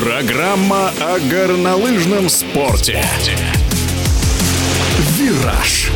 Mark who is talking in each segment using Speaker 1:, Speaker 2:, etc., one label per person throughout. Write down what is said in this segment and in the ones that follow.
Speaker 1: Программа о горнолыжном спорте. «Вираж».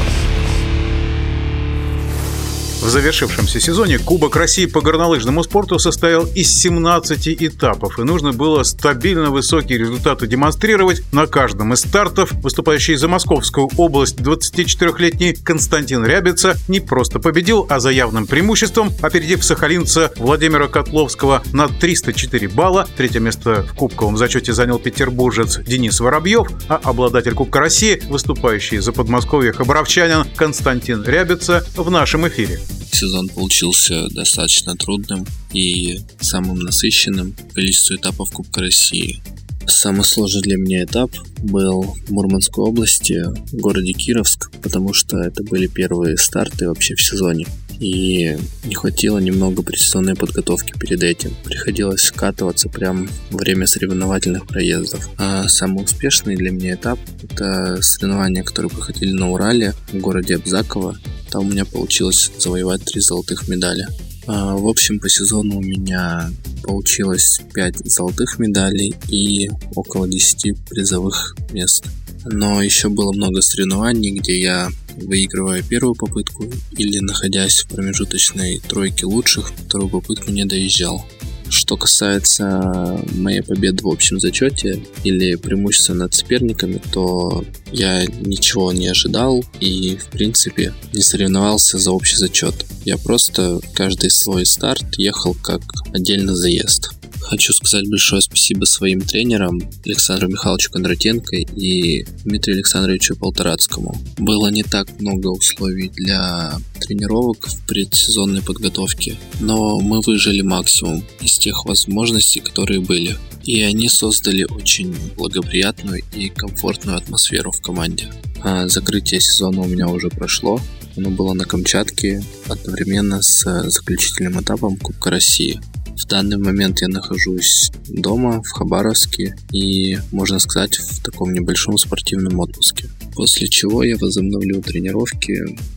Speaker 2: В завершившемся сезоне Кубок России по горнолыжному спорту состоял из 17 этапов, и нужно было стабильно высокие результаты демонстрировать на каждом из стартов. Выступающий за Московскую область 24-летний Константин Рябица не просто победил, а за явным преимуществом, опередив сахалинца Владимира Котловского на 304 балла. Третье место в кубковом зачете занял петербуржец Денис Воробьев, а обладатель Кубка России, выступающий за Подмосковье хабаровчанин Константин Рябица в нашем эфире.
Speaker 3: Сезон получился достаточно трудным и самым насыщенным количество этапов Кубка России. Самый сложный для меня этап был в Мурманской области, в городе Кировск, потому что это были первые старты вообще в сезоне. И не хватило немного предсезонной подготовки перед этим. Приходилось скатываться прямо во время соревновательных проездов. А самый успешный для меня этап – это соревнования, которые проходили на Урале, в городе Абзаково. Там у меня получилось завоевать три золотых медали. А, в общем, по сезону у меня получилось 5 золотых медалей и около 10 призовых мест. Но еще было много соревнований, где я, выигрывая первую попытку или находясь в промежуточной тройке лучших, вторую попытку не доезжал. Что касается моей победы в общем зачете или преимущества над соперниками, то я ничего не ожидал и, в принципе, не соревновался за общий зачет. Я просто каждый свой старт ехал как отдельный заезд. Хочу сказать большое спасибо своим тренерам Александру Михайловичу Кондратенко и Дмитрию Александровичу Полторацкому. Было не так много условий для тренировок в предсезонной подготовке, но мы выжили максимум из тех возможностей, которые были. И они создали очень благоприятную и комфортную атмосферу в команде. А закрытие сезона у меня уже прошло. Оно было на Камчатке одновременно с заключительным этапом Кубка России – в данный момент я нахожусь дома, в Хабаровске и, можно сказать, в таком небольшом спортивном отпуске. После чего я возобновлю тренировки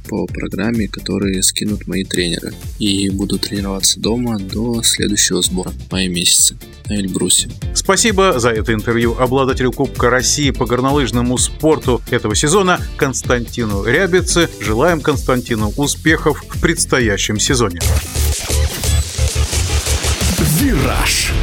Speaker 3: по программе, которые скинут мои тренеры. И буду тренироваться дома до следующего сбора в мае месяце на Эльбрусе.
Speaker 2: Спасибо за это интервью обладателю Кубка России по горнолыжному спорту этого сезона Константину Рябице. Желаем Константину успехов в предстоящем сезоне.
Speaker 1: «Вираж»